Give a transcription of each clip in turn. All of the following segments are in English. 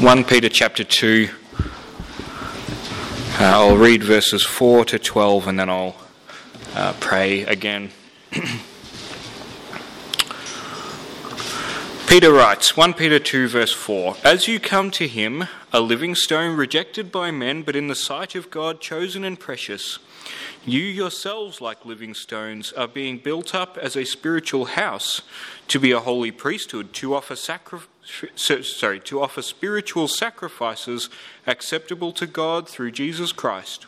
1 Peter chapter 2. Uh, I'll read verses 4 to 12 and then I'll uh, pray again. Peter writes, 1 Peter 2, verse 4 As you come to him, a living stone rejected by men, but in the sight of God chosen and precious, you yourselves, like living stones, are being built up as a spiritual house to be a holy priesthood, to offer sacrifice sorry, to offer spiritual sacrifices acceptable to God through Jesus Christ.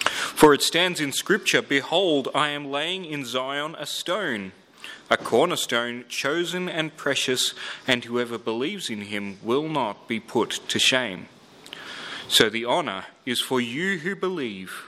For it stands in Scripture Behold, I am laying in Zion a stone, a cornerstone chosen and precious, and whoever believes in him will not be put to shame. So the honour is for you who believe.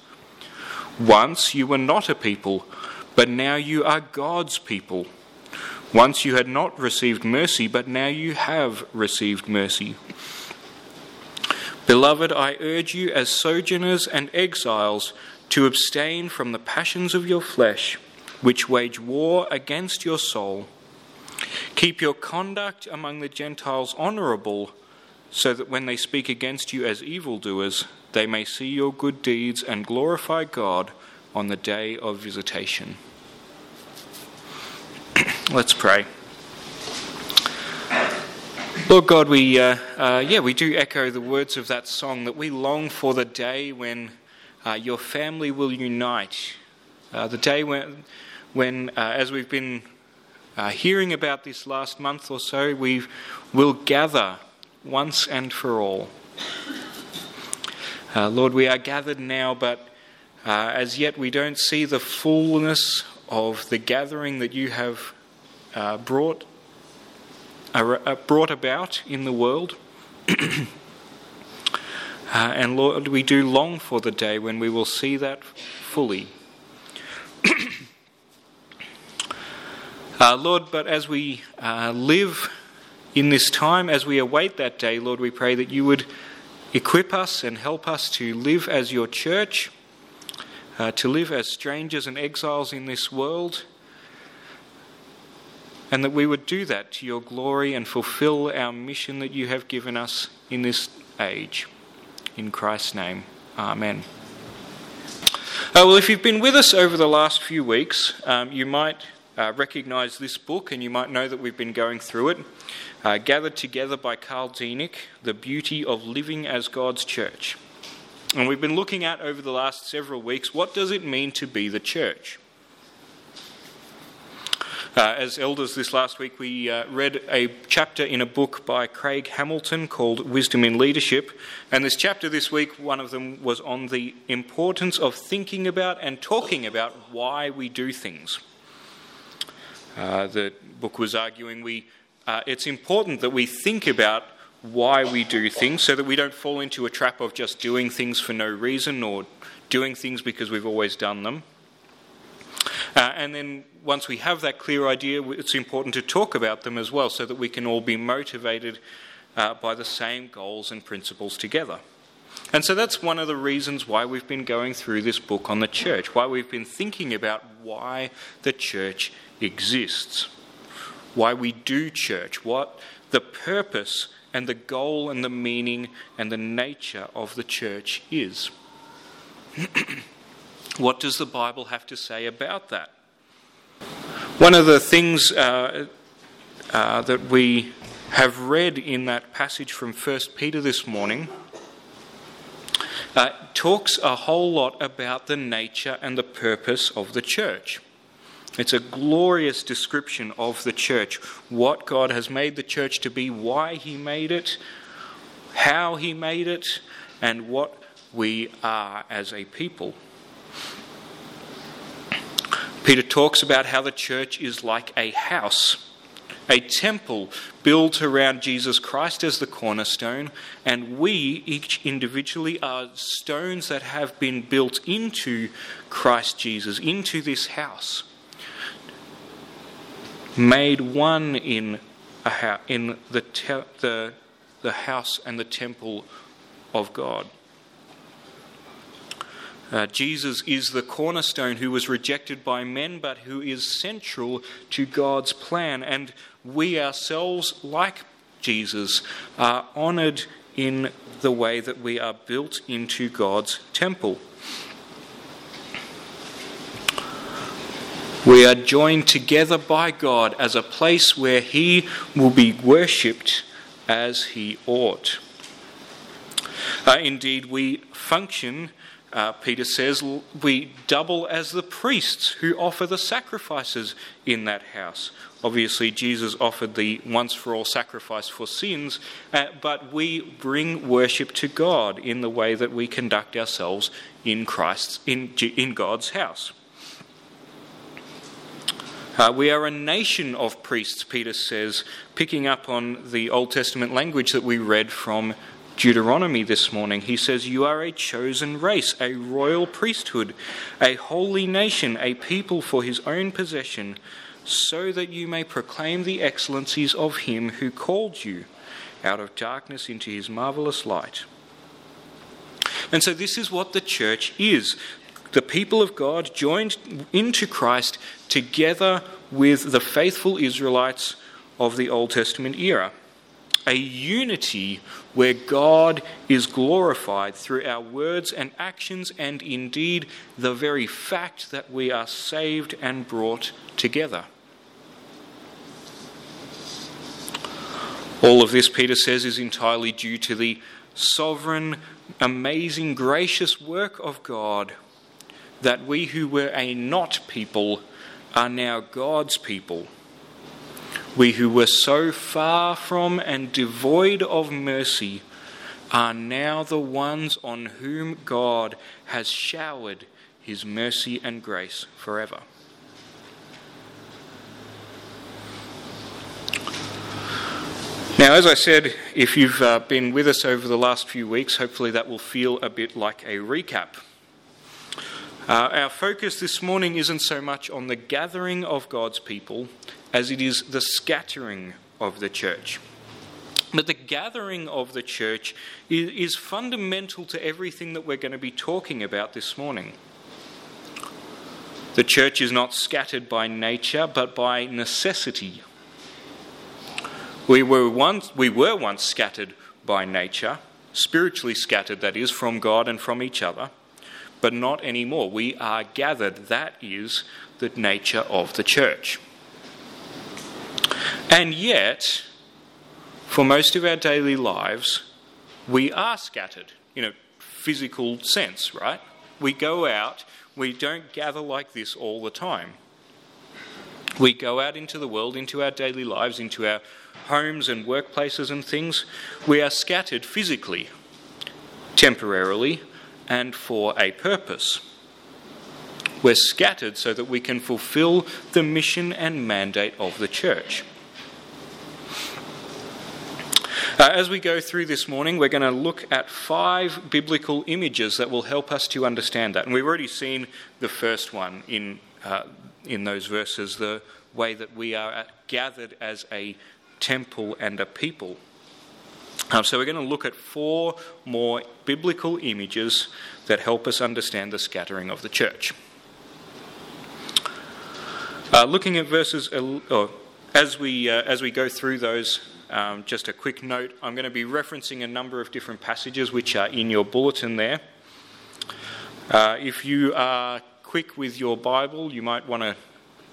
Once you were not a people, but now you are God's people. Once you had not received mercy, but now you have received mercy. Beloved, I urge you as sojourners and exiles to abstain from the passions of your flesh, which wage war against your soul. Keep your conduct among the Gentiles honourable, so that when they speak against you as evildoers, they may see your good deeds and glorify God on the day of visitation. Let's pray. Lord God, we uh, uh, yeah we do echo the words of that song that we long for the day when uh, your family will unite, uh, the day when when uh, as we've been uh, hearing about this last month or so, we will gather once and for all. Uh, Lord, we are gathered now, but uh, as yet we don't see the fullness of the gathering that you have uh, brought, uh, uh, brought about in the world. Uh, and Lord, we do long for the day when we will see that fully. Lord, but as we live in this time, as we await that day, Lord, we pray that you would Equip us and help us to live as your church, uh, to live as strangers and exiles in this world, and that we would do that to your glory and fulfill our mission that you have given us in this age. In Christ's name, Amen. Uh, well, if you've been with us over the last few weeks, um, you might uh, recognize this book and you might know that we've been going through it uh, gathered together by Karl Deenick, The Beauty of Living as God's Church. And we've been looking at over the last several weeks what does it mean to be the church? Uh, as elders this last week, we uh, read a chapter in a book by Craig Hamilton called Wisdom in Leadership. And this chapter this week, one of them was on the importance of thinking about and talking about why we do things. Uh, the book was arguing we uh, it's important that we think about why we do things so that we don't fall into a trap of just doing things for no reason or doing things because we've always done them. Uh, and then once we have that clear idea, it's important to talk about them as well so that we can all be motivated uh, by the same goals and principles together. And so that's one of the reasons why we've been going through this book on the church, why we've been thinking about why the church exists why we do church, what the purpose and the goal and the meaning and the nature of the church is. what does the Bible have to say about that? One of the things uh, uh, that we have read in that passage from 1 Peter this morning uh, talks a whole lot about the nature and the purpose of the church. It's a glorious description of the church, what God has made the church to be, why He made it, how He made it, and what we are as a people. Peter talks about how the church is like a house, a temple built around Jesus Christ as the cornerstone, and we, each individually, are stones that have been built into Christ Jesus, into this house, made one in, house, in the, te- the, the house and the temple of God. Uh, Jesus is the cornerstone who was rejected by men, but who is central to God's plan. And we ourselves, like Jesus, are honoured in the way that we are built into God's temple. We are joined together by God as a place where He will be worshipped as He ought. Uh, indeed, we function uh, Peter says, we double as the priests who offer the sacrifices in that house. Obviously, Jesus offered the once for all sacrifice for sins, uh, but we bring worship to God in the way that we conduct ourselves in Christ's, in, in God's house. Uh, we are a nation of priests, Peter says, picking up on the Old Testament language that we read from Deuteronomy this morning, he says, You are a chosen race, a royal priesthood, a holy nation, a people for his own possession, so that you may proclaim the excellencies of him who called you out of darkness into his marvelous light. And so, this is what the church is the people of God joined into Christ together with the faithful Israelites of the Old Testament era a unity where God is glorified through our words and actions, and indeed the very fact that we are saved and brought together. All of this, Peter says, is entirely due to the sovereign, amazing, gracious work of God that we who were a not people are now God's people we who were so far from and devoid of mercy are now the ones on whom God has showered his mercy and grace forever. Now, as I said, if you've uh, been with us over the last few weeks, hopefully that will feel a bit like a recap. Uh, our focus this morning isn't so much on the gathering of God's people as it is the scattering of the church. But the gathering of the church is, is fundamental to everything that we're going to be talking about this morning. The church is not scattered by nature, but by necessity. We were once, we were once scattered by nature, spiritually scattered, that is, from God and from each other, but not anymore. We are gathered. That is the nature of the church. And yet, for most of our daily lives, we are scattered in a physical sense, right? We go out, we don't gather like this all the time. We go out into the world, into our daily lives, into our homes and workplaces and things. We are scattered physically, temporarily, and for a purpose. We're scattered so that we can fulfill the mission and mandate of the church. Uh, as we go through this morning, we're going to look at five biblical images that will help us to understand that. And we've already seen the first one in, uh, in those verses the way that we are gathered as a temple and a people. Um, so we're going to look at four more biblical images that help us understand the scattering of the church. Uh, looking at verses, uh, as we uh, as we go through those, um, just a quick note: I'm going to be referencing a number of different passages which are in your bulletin there. Uh, if you are quick with your Bible, you might want to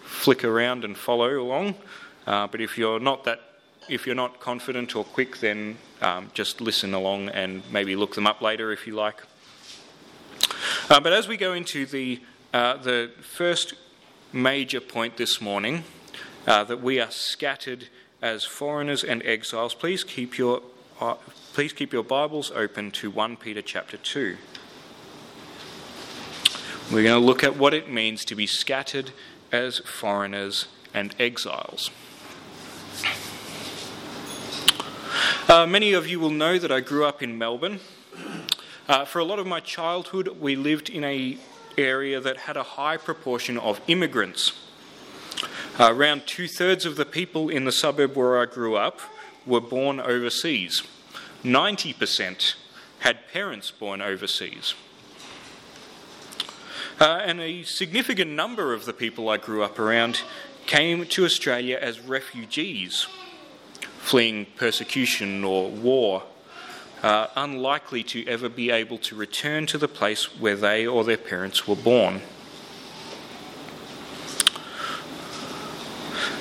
flick around and follow along. Uh, but if you're not that, if you're not confident or quick, then um, just listen along and maybe look them up later if you like. Uh, but as we go into the the first major point this morning uh, that we are scattered as foreigners and exiles. Please keep your uh, please keep your Bibles open to 1 Peter chapter 2. We're going to look at what it means to be scattered as foreigners and exiles. Uh, many of you will know that I grew up in Melbourne. Uh, for a lot of my childhood, we lived in a area that had a high proportion of immigrants. Uh, around two thirds of the people in the suburb where I grew up were born overseas. 90% had parents born overseas. Uh, and a significant number of the people I grew up around came to Australia as refugees, fleeing persecution or war, uh, unlikely to ever be able to return to the place where they or their parents were born.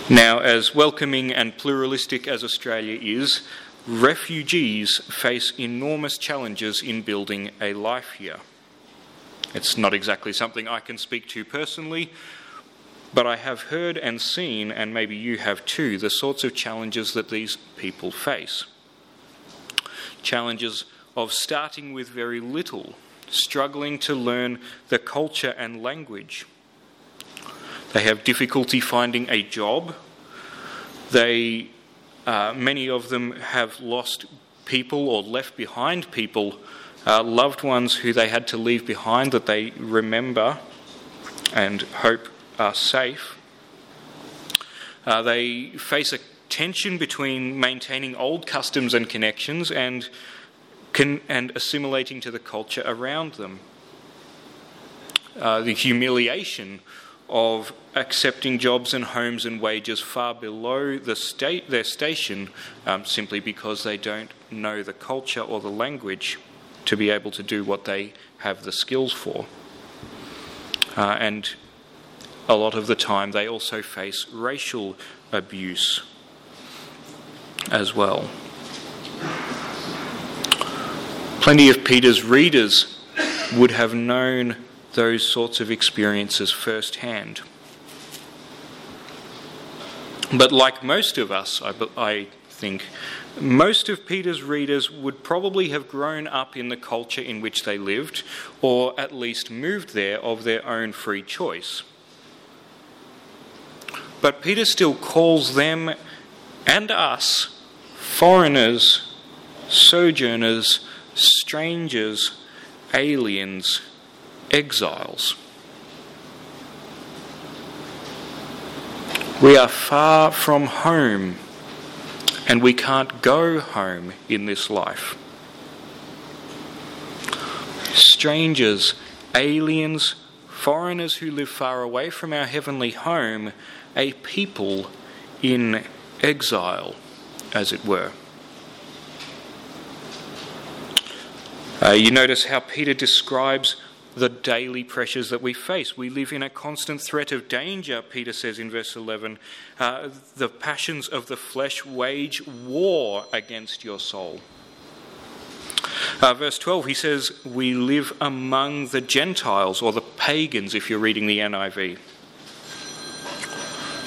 Now, as welcoming and pluralistic as Australia is, refugees face enormous challenges in building a life here. It's not exactly something I can speak to personally, but I have heard and seen, and maybe you have too, the sorts of challenges that these people face. Challenges of starting with very little, struggling to learn the culture and language. They have difficulty finding a job. They, uh, many of them have lost people or left behind people uh, loved ones who they had to leave behind that they remember and hope are safe. Uh, they face a tension between maintaining old customs and connections and, can, and assimilating to the culture around them. Uh, the humiliation of accepting jobs and homes and wages far below the state, their station um, simply because they don't know the culture or the language to be able to do what they have the skills for. Uh, and a lot of the time, they also face racial abuse as well. Plenty of Peter's readers would have known those sorts of experiences firsthand. But like most of us, I, I think, most of Peter's readers would probably have grown up in the culture in which they lived, or at least moved there of their own free choice. But Peter still calls them and us foreigners, sojourners, strangers, aliens, exiles. We are far from home and we can't go home in this life. Strangers, aliens, foreigners who live far away from our heavenly home, a people in exile, as it were. Uh, you notice how Peter describes the daily pressures that we face. We live in a constant threat of danger, Peter says in verse 11. Uh, the passions of the flesh wage war against your soul. Uh, verse 12, he says, We live among the Gentiles, or the pagans, if you're reading the NIV.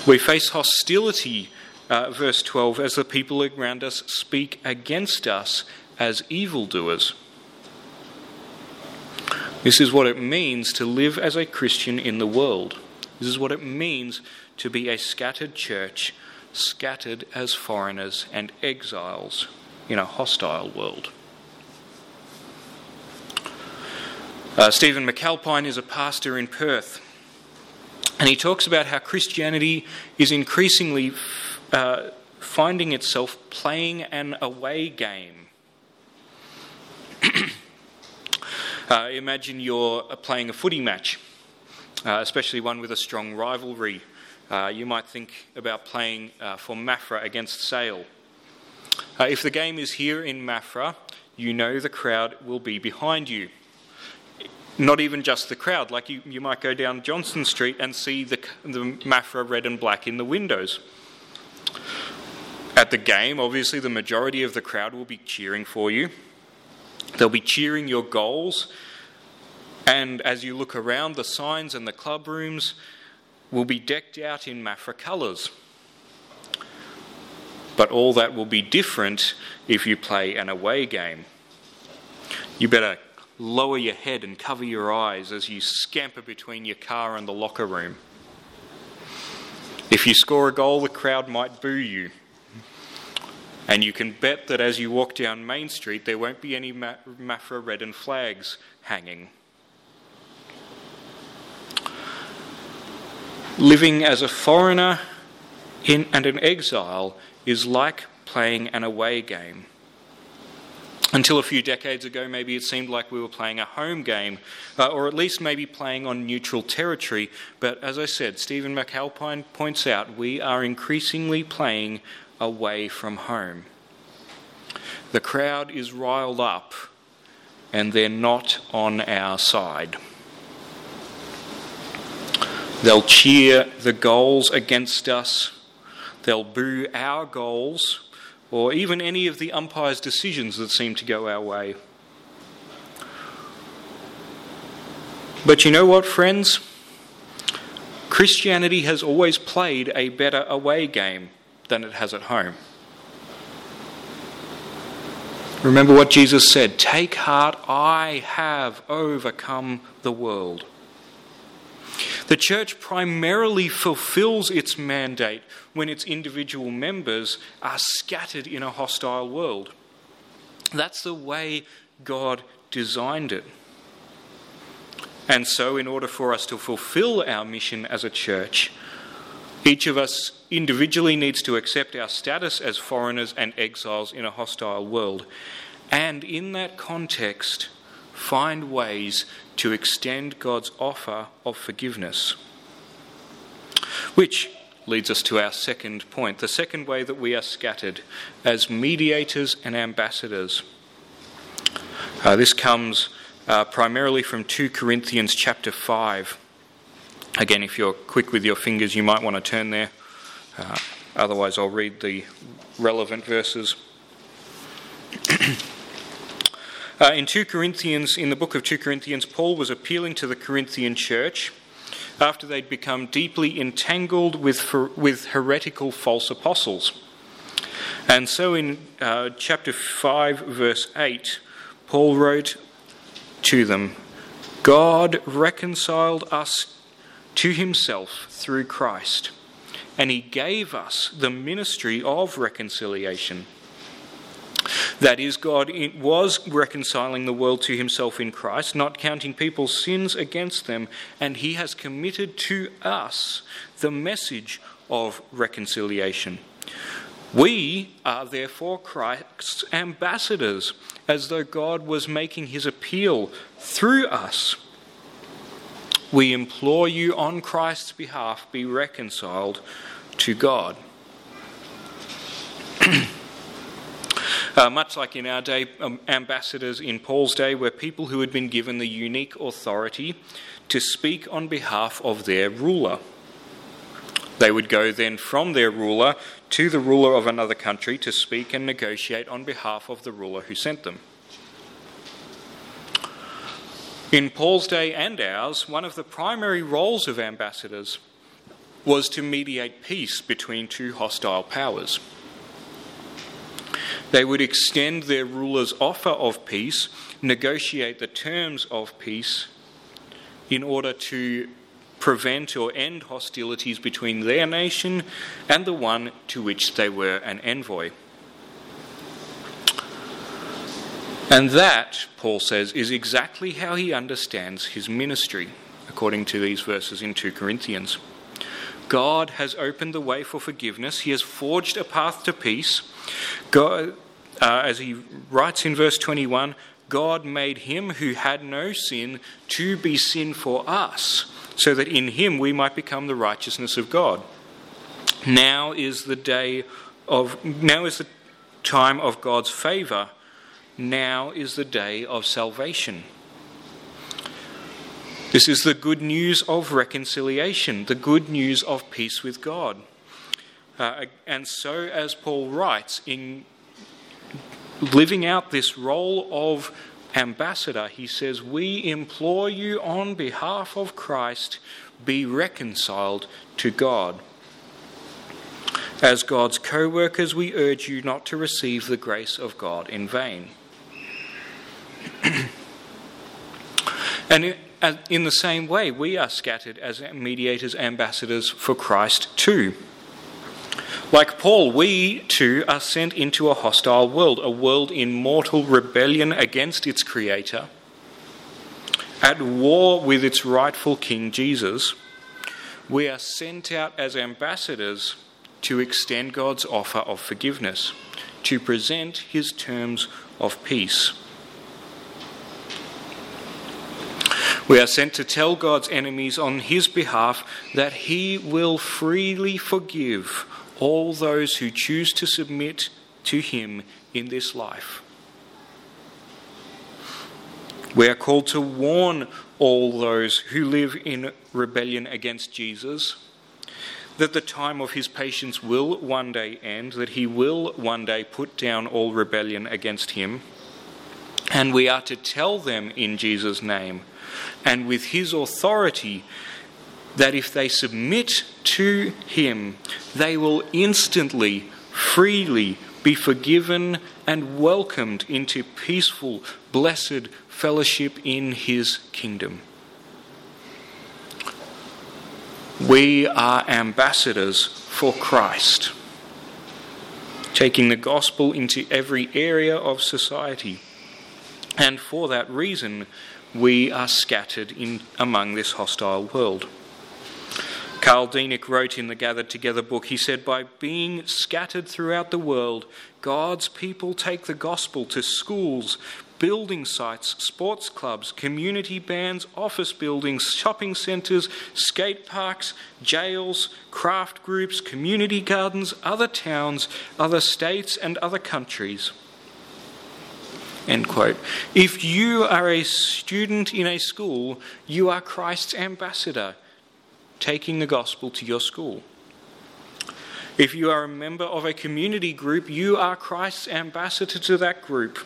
We face hostility, uh, verse 12, as the people around us speak against us as evildoers. This is what it means to live as a Christian in the world. This is what it means to be a scattered church, scattered as foreigners and exiles in a hostile world. Uh, Stephen McAlpine is a pastor in Perth, and he talks about how Christianity is increasingly uh, finding itself playing an away game. Uh, imagine you're playing a footy match, uh, especially one with a strong rivalry. Uh, you might think about playing uh, for Maffra against Sale. Uh, if the game is here in Maffra, you know the crowd will be behind you. Not even just the crowd, like you, you might go down Johnston Street and see the, the Maffra red and black in the windows. At the game, obviously, the majority of the crowd will be cheering for you. They'll be cheering your goals. And as you look around, the signs and the club rooms will be decked out in Maffra colours. But all that will be different if you play an away game. You better lower your head and cover your eyes as you scamper between your car and the locker room. If you score a goal, the crowd might boo you. And you can bet that as you walk down Main Street, there won't be any Maffra Redden flags hanging. Living as a foreigner in, and an exile is like playing an away game. Until a few decades ago, maybe it seemed like we were playing a home game, uh, or at least maybe playing on neutral territory. But as I said, Stephen McAlpine points out we are increasingly playing away from home. The crowd is riled up, and they're not on our side. They'll cheer the goals against us, they'll boo our goals or even any of the umpire's decisions that seem to go our way. But you know what, friends? Christianity has always played a better away game than it has at home. Remember what Jesus said Take heart, I have overcome the world. The church primarily fulfills its mandate when its individual members are scattered in a hostile world. That's the way God designed it. And so, in order for us to fulfill our mission as a church, each of us individually needs to accept our status as foreigners and exiles in a hostile world. And in that context, find ways to extend God's offer of forgiveness. Which leads us to our second point the second way that we are scattered as mediators and ambassadors. Uh, this comes uh, primarily from 2 Corinthians chapter 5. Again, if you're quick with your fingers, you might want to turn there. Uh, otherwise, I'll read the relevant verses. Uh, in 2 Corinthians, in the book of 2 Corinthians, Paul was appealing to the Corinthian church after they'd become deeply entangled with, with heretical false apostles. And so in uh, chapter 5, verse 8, Paul wrote to them God reconciled us to himself through Christ, and he gave us the ministry of reconciliation. That is, God was reconciling the world to himself in Christ, not counting people's sins against them, and he has committed to us the message of reconciliation. We are therefore Christ's ambassadors, as though God was making his appeal through us. We implore you on Christ's behalf, be reconciled to God. Uh, much like in our day, um, ambassadors in Paul's day were people who had been given the unique authority to speak on behalf of their ruler. They would go then from their ruler to the ruler of another country to speak and negotiate on behalf of the ruler who sent them. In Paul's day and ours, one of the primary roles of ambassadors was to mediate peace between two hostile powers. They would extend their ruler's offer of peace, negotiate the terms of peace in order to prevent or end hostilities between their nation and the one to which they were an envoy. And that, Paul says, is exactly how he understands his ministry, according to these verses in 2 Corinthians. God has opened the way for forgiveness, He has forged a path to peace. God, uh, as he writes in verse 21, God made him who had no sin to be sin for us, so that in him we might become the righteousness of God. Now is the day of now is the time of God's favor. Now is the day of salvation. This is the good news of reconciliation, the good news of peace with God. Uh, and so, as Paul writes in living out this role of ambassador, he says, We implore you on behalf of Christ, be reconciled to God. As God's co workers, we urge you not to receive the grace of God in vain. and in the same way, we are scattered as mediators, ambassadors for Christ too. Like Paul, we too are sent into a hostile world, a world in mortal rebellion against its creator, at war with its rightful king Jesus. We are sent out as ambassadors to extend God's offer of forgiveness, to present his terms of peace. We are sent to tell God's enemies on his behalf that he will freely forgive all those who choose to submit to him in this life. We are called to warn all those who live in rebellion against Jesus that the time of his patience will one day end, that he will one day put down all rebellion against him. And we are to tell them in Jesus' name and with his authority that if they submit to him, they will instantly, freely be forgiven and welcomed into peaceful, blessed fellowship in his kingdom. We are ambassadors for Christ, taking the gospel into every area of society. And for that reason, we are scattered in among this hostile world. Karl Dietrich wrote in the Gathered Together book, he said, By being scattered throughout the world, God's people take the gospel to schools, building sites, sports clubs, community bands, office buildings, shopping centres, skate parks, jails, craft groups, community gardens, other towns, other states, and other countries. End quote. If you are a student in a school, you are Christ's ambassador taking the gospel to your school. If you are a member of a community group, you are Christ's ambassador to that group.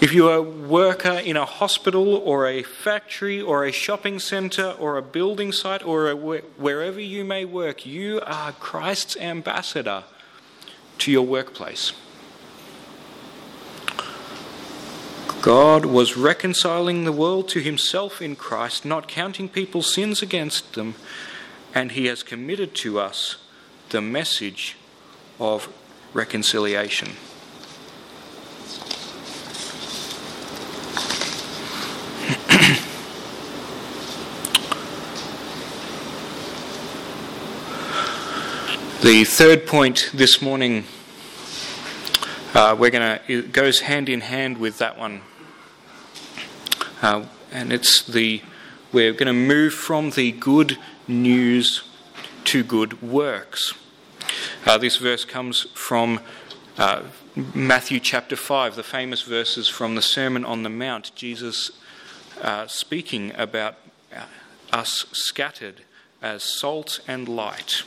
If you are a worker in a hospital or a factory or a shopping centre or a building site or wherever you may work, you are Christ's ambassador to your workplace. God was reconciling the world to himself in Christ, not counting people's sins against them, and he has committed to us the message of reconciliation. the third point this morning uh, we're going to it goes hand in hand with that one, uh, and it's the we're going to move from the good news to good works. Uh, this verse comes from uh, Matthew chapter five, the famous verses from the Sermon on the Mount. Jesus uh, speaking about uh, us scattered as salt and light.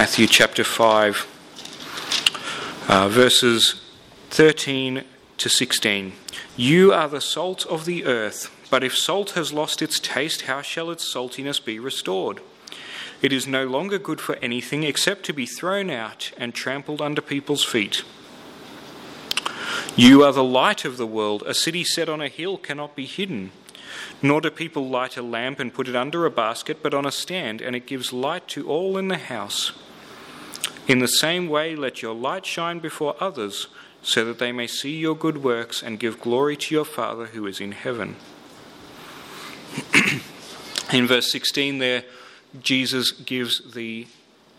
Matthew chapter 5, uh, verses 13 to 16. You are the salt of the earth, but if salt has lost its taste, how shall its saltiness be restored? It is no longer good for anything except to be thrown out and trampled under people's feet. You are the light of the world. A city set on a hill cannot be hidden. Nor do people light a lamp and put it under a basket, but on a stand, and it gives light to all in the house. In the same way, let your light shine before others, so that they may see your good works and give glory to your Father who is in heaven. in verse 16, there, Jesus gives the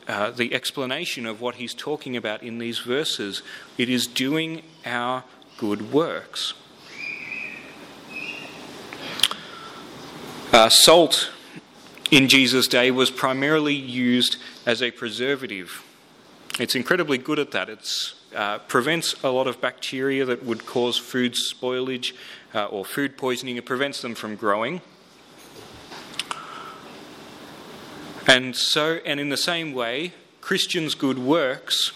uh, the explanation of what he's talking about in these verses. It is doing our good works. Uh, salt in Jesus' day was primarily used as a preservative. It's incredibly good at that. It uh, prevents a lot of bacteria that would cause food spoilage uh, or food poisoning. It prevents them from growing. And so, and in the same way, Christians' good works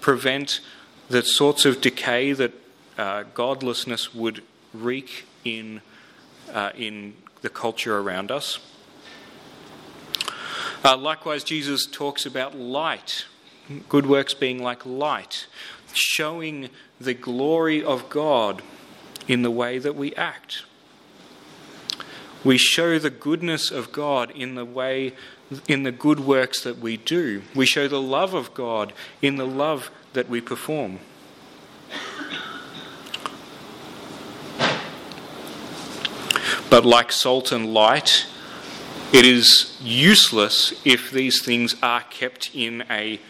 prevent the sorts of decay that uh, godlessness would wreak in, uh, in the culture around us. Uh, likewise, Jesus talks about light, good works being like light, showing the glory of God in the way that we act. We show the goodness of God in the way in the good works that we do. We show the love of God in the love that we perform. But like salt and light, it is useless if these things are kept in a,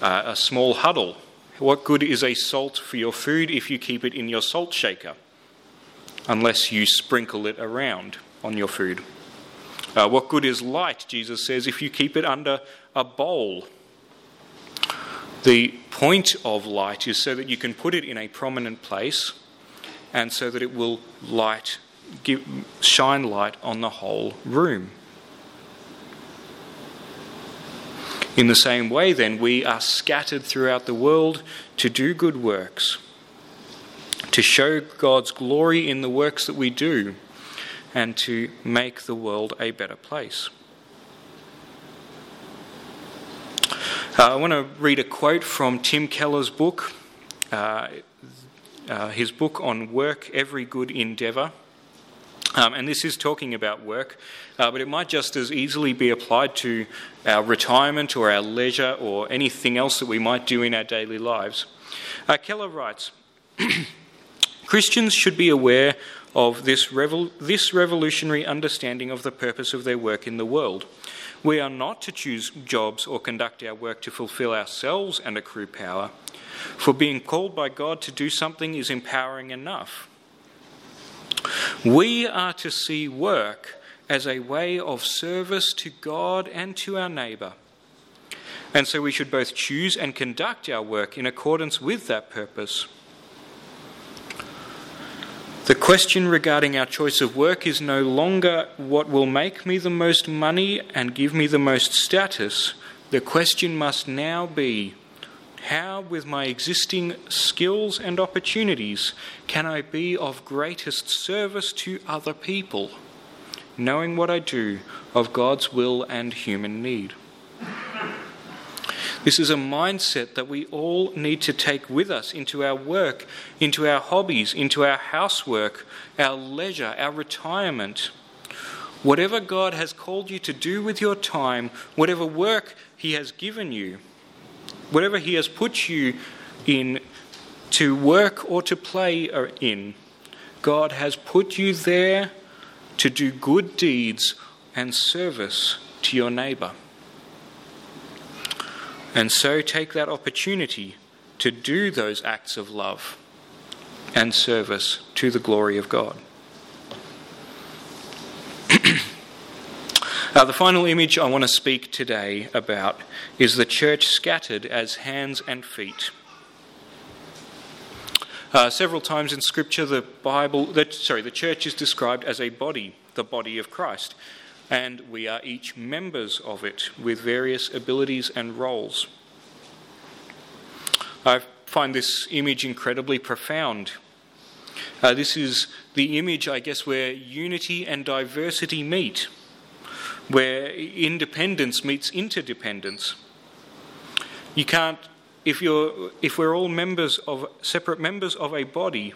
uh, a small huddle. What good is a salt for your food if you keep it in your salt shaker? Unless you sprinkle it around on your food. Uh, what good is light, Jesus says, if you keep it under a bowl? The point of light is so that you can put it in a prominent place and so that it will light, give, shine light on the whole room. In the same way, then, we are scattered throughout the world to do good works, to show God's glory in the works that we do and to make the world a better place. Uh, I want to read a quote from Tim Keller's book, uh, uh, his book on work, Every Good Endeavour. Um, and this is talking about work, uh, but it might just as easily be applied to our retirement or our leisure or anything else that we might do in our daily lives. Uh, Keller writes Christians should be aware of this, revol- this revolutionary understanding of the purpose of their work in the world. We are not to choose jobs or conduct our work to fulfill ourselves and accrue power, for being called by God to do something is empowering enough. We are to see work as a way of service to God and to our neighbour. And so we should both choose and conduct our work in accordance with that purpose. The question regarding our choice of work is no longer what will make me the most money and give me the most status. The question must now be how, with my existing skills and opportunities, can I be of greatest service to other people, knowing what I do of God's will and human need? This is a mindset that we all need to take with us into our work, into our hobbies, into our housework, our leisure, our retirement. Whatever God has called you to do with your time, whatever work He has given you, whatever He has put you in to work or to play er, in, God has put you there to do good deeds and service to your neighbour. And so take that opportunity to do those acts of love and service to the glory of God. Uh, the final image I want to speak today about is the church scattered as hands and feet. Uh, several times in Scripture, the Bible, the, sorry, the church is described as a body, the body of Christ and we are each members of it with various abilities and roles. I find this image incredibly profound. Uh, this is the image, I guess, where unity and diversity meet, where independence meets interdependence. You can't, if, you're, if we're all members of, separate members of a body,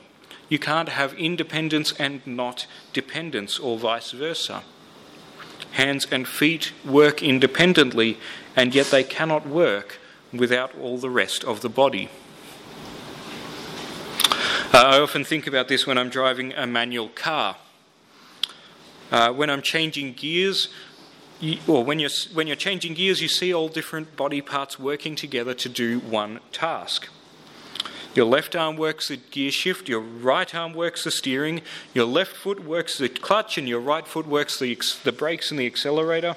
you can't have independence and not dependence, or vice versa hands and feet work independently, and yet they cannot work without all the rest of the body. Uh, I often think about this when I'm driving a manual car. Uh, when I'm changing gears, you, or when you're, when you're changing gears, you see all different body parts working together to do one task. Your left arm works the gear shift, your right arm works the steering, your left foot works the clutch, and your right foot works the, the brakes and the accelerator.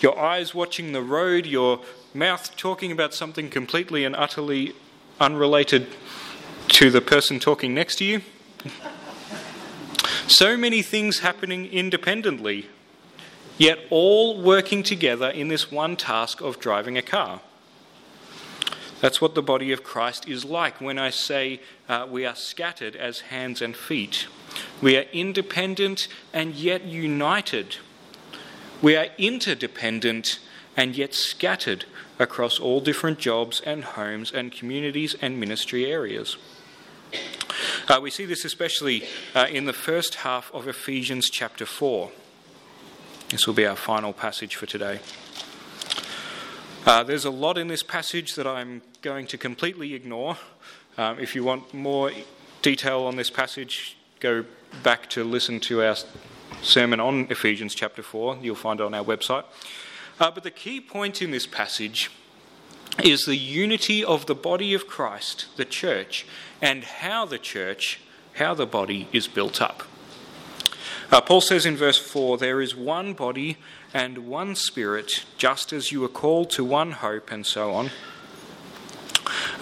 Your eyes watching the road, your mouth talking about something completely and utterly unrelated to the person talking next to you. so many things happening independently, yet all working together in this one task of driving a car. That's what the body of Christ is like when I say uh, we are scattered as hands and feet. We are independent and yet united. We are interdependent and yet scattered across all different jobs and homes and communities and ministry areas. Uh, we see this especially uh, in the first half of Ephesians chapter 4. This will be our final passage for today. Uh, there's a lot in this passage that I'm going to completely ignore. Um, if you want more detail on this passage, go back to listen to our sermon on Ephesians chapter 4. You'll find it on our website. Uh, but the key point in this passage is the unity of the body of Christ, the church, and how the church, how the body is built up. Uh, Paul says in verse 4 there is one body and one spirit, just as you are called to one hope, and so on.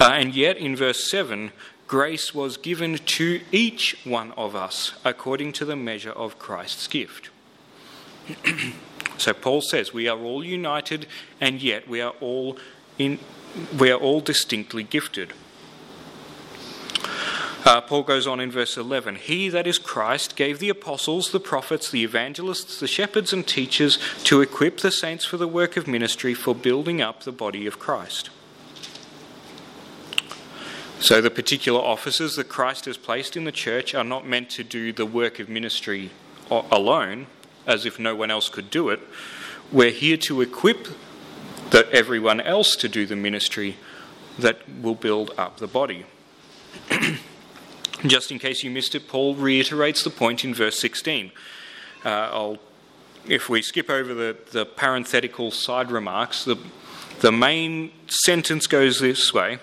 Uh, and yet, in verse 7, grace was given to each one of us according to the measure of Christ's gift. so Paul says we are all united, and yet we are all in, we are all distinctly gifted. Uh, Paul goes on in verse 11 He that is Christ gave the apostles, the prophets, the evangelists, the shepherds, and teachers to equip the saints for the work of ministry for building up the body of Christ. So, the particular offices that Christ has placed in the church are not meant to do the work of ministry alone, as if no one else could do it. We're here to equip the, everyone else to do the ministry that will build up the body. Just in case you missed it, Paul reiterates the point in verse 16. Uh, if we skip over the, the parenthetical side remarks, the, the main sentence goes this way.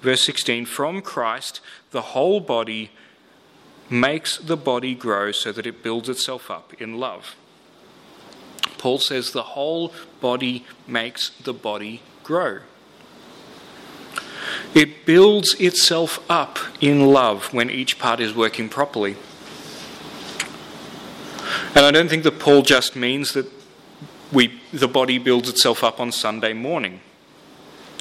Verse 16 From Christ, the whole body makes the body grow so that it builds itself up in love. Paul says the whole body makes the body grow. It builds itself up in love when each part is working properly. And I don't think that Paul just means that we, the body builds itself up on Sunday morning.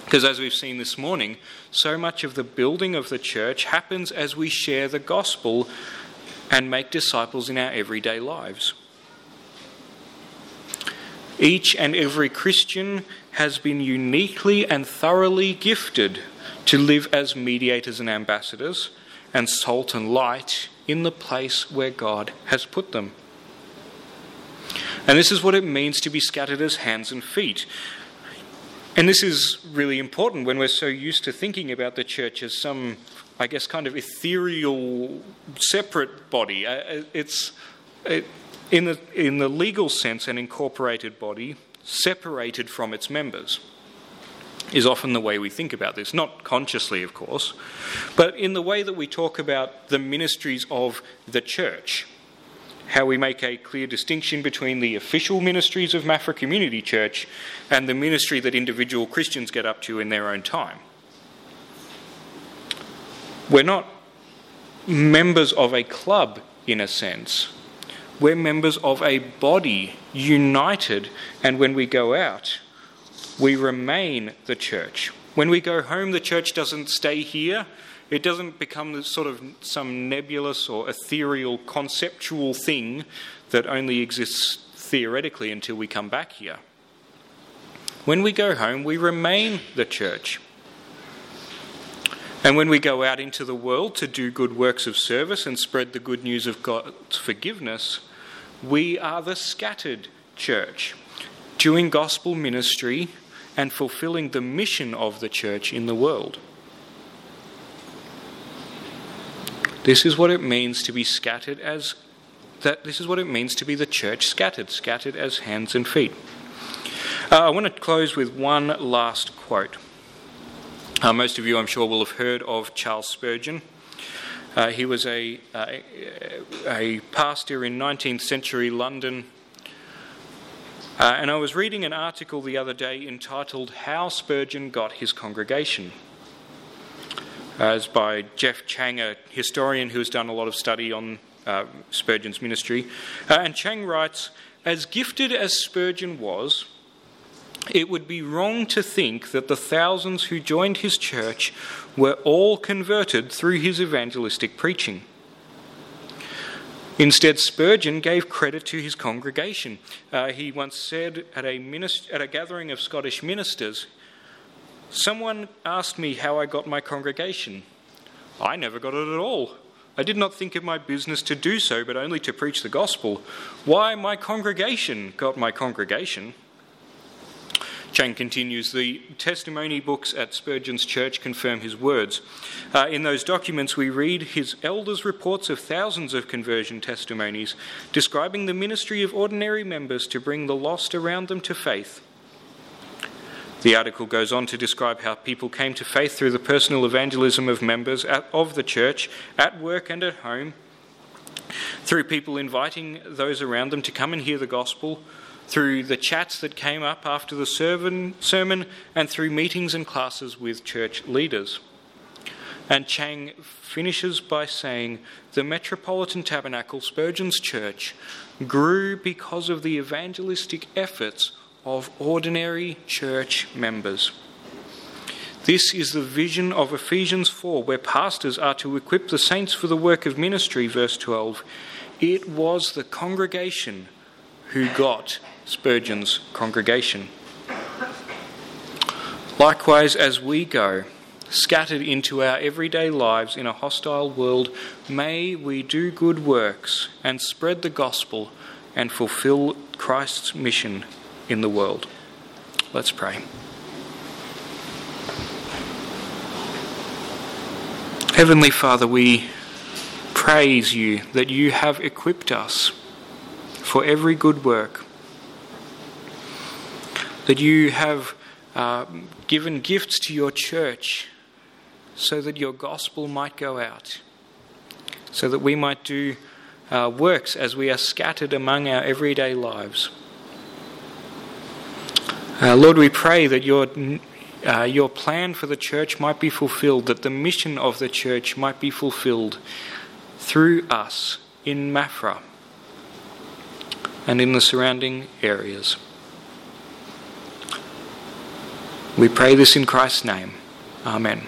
Because as we've seen this morning, so much of the building of the church happens as we share the gospel and make disciples in our everyday lives. Each and every Christian has been uniquely and thoroughly gifted to live as mediators and ambassadors and salt and light in the place where God has put them. And this is what it means to be scattered as hands and feet. And this is really important when we're so used to thinking about the church as some, I guess, kind of ethereal, separate body. Uh, uh, it's it, in the in the legal sense an incorporated body, separated from its members is often the way we think about this. Not consciously, of course, but in the way that we talk about the ministries of the church. How we make a clear distinction between the official ministries of Maffra Community Church and the ministry that individual Christians get up to in their own time. We're not members of a club, in a sense. We're members of a body united, and when we go out, we remain the church. When we go home, the church doesn't stay here. It doesn't become sort of some nebulous or ethereal conceptual thing that only exists theoretically until we come back here. When we go home, we remain the church. And when we go out into the world to do good works of service and spread the good news of God's forgiveness, we are the scattered church, doing gospel ministry and fulfilling the mission of the church in the world. This is what it means to be scattered as that this is what it means to be the church scattered, scattered as hands and feet. Uh, I want to close with one last quote. Uh, most of you, I'm sure, will have heard of Charles Spurgeon. Uh, he was a, uh, a pastor in 19th century London uh, and I was reading an article the other day entitled How Spurgeon Got His Congregation. As by Geoff Chang, a historian who has done a lot of study on uh, Spurgeon's ministry. Uh, and Chang writes As gifted as Spurgeon was, it would be wrong to think that the thousands who joined his church were all converted through his evangelistic preaching. Instead, Spurgeon gave credit to his congregation. Uh, he once said at a, minist- at a gathering of Scottish ministers, Someone asked me how I got my congregation. I never got it at all. I did not think it my business to do so, but only to preach the gospel. Why my congregation got my congregation? Chang continues The testimony books at Spurgeon's church confirm his words. Uh, in those documents, we read his elders' reports of thousands of conversion testimonies describing the ministry of ordinary members to bring the lost around them to faith. The article goes on to describe how people came to faith through the personal evangelism of members of the church at work and at home, through people inviting those around them to come and hear the gospel through the chats that came up after the sermon, and through meetings and classes with church leaders. And Chang finishes by saying the Metropolitan Tabernacle, Spurgeon's church, grew because of the evangelistic efforts of ordinary church members. This is the vision of Ephesians 4, where pastors are to equip the saints for the work of ministry, verse 12. It was the congregation who got Spurgeon's congregation. Likewise, as we go, scattered into our everyday lives in a hostile world, may we do good works and spread the gospel and fulfill Christ's mission in the world. Let's pray. Heavenly Father, we praise you that you have equipped us for every good work that you have uh, given gifts to your church so that your gospel might go out, so that we might do uh, works as we are scattered among our everyday lives. Uh, Lord, we pray that your, uh, your plan for the church might be fulfilled, that the mission of the church might be fulfilled through us in Maffra and in the surrounding areas. We pray this in Christ's name. Amen.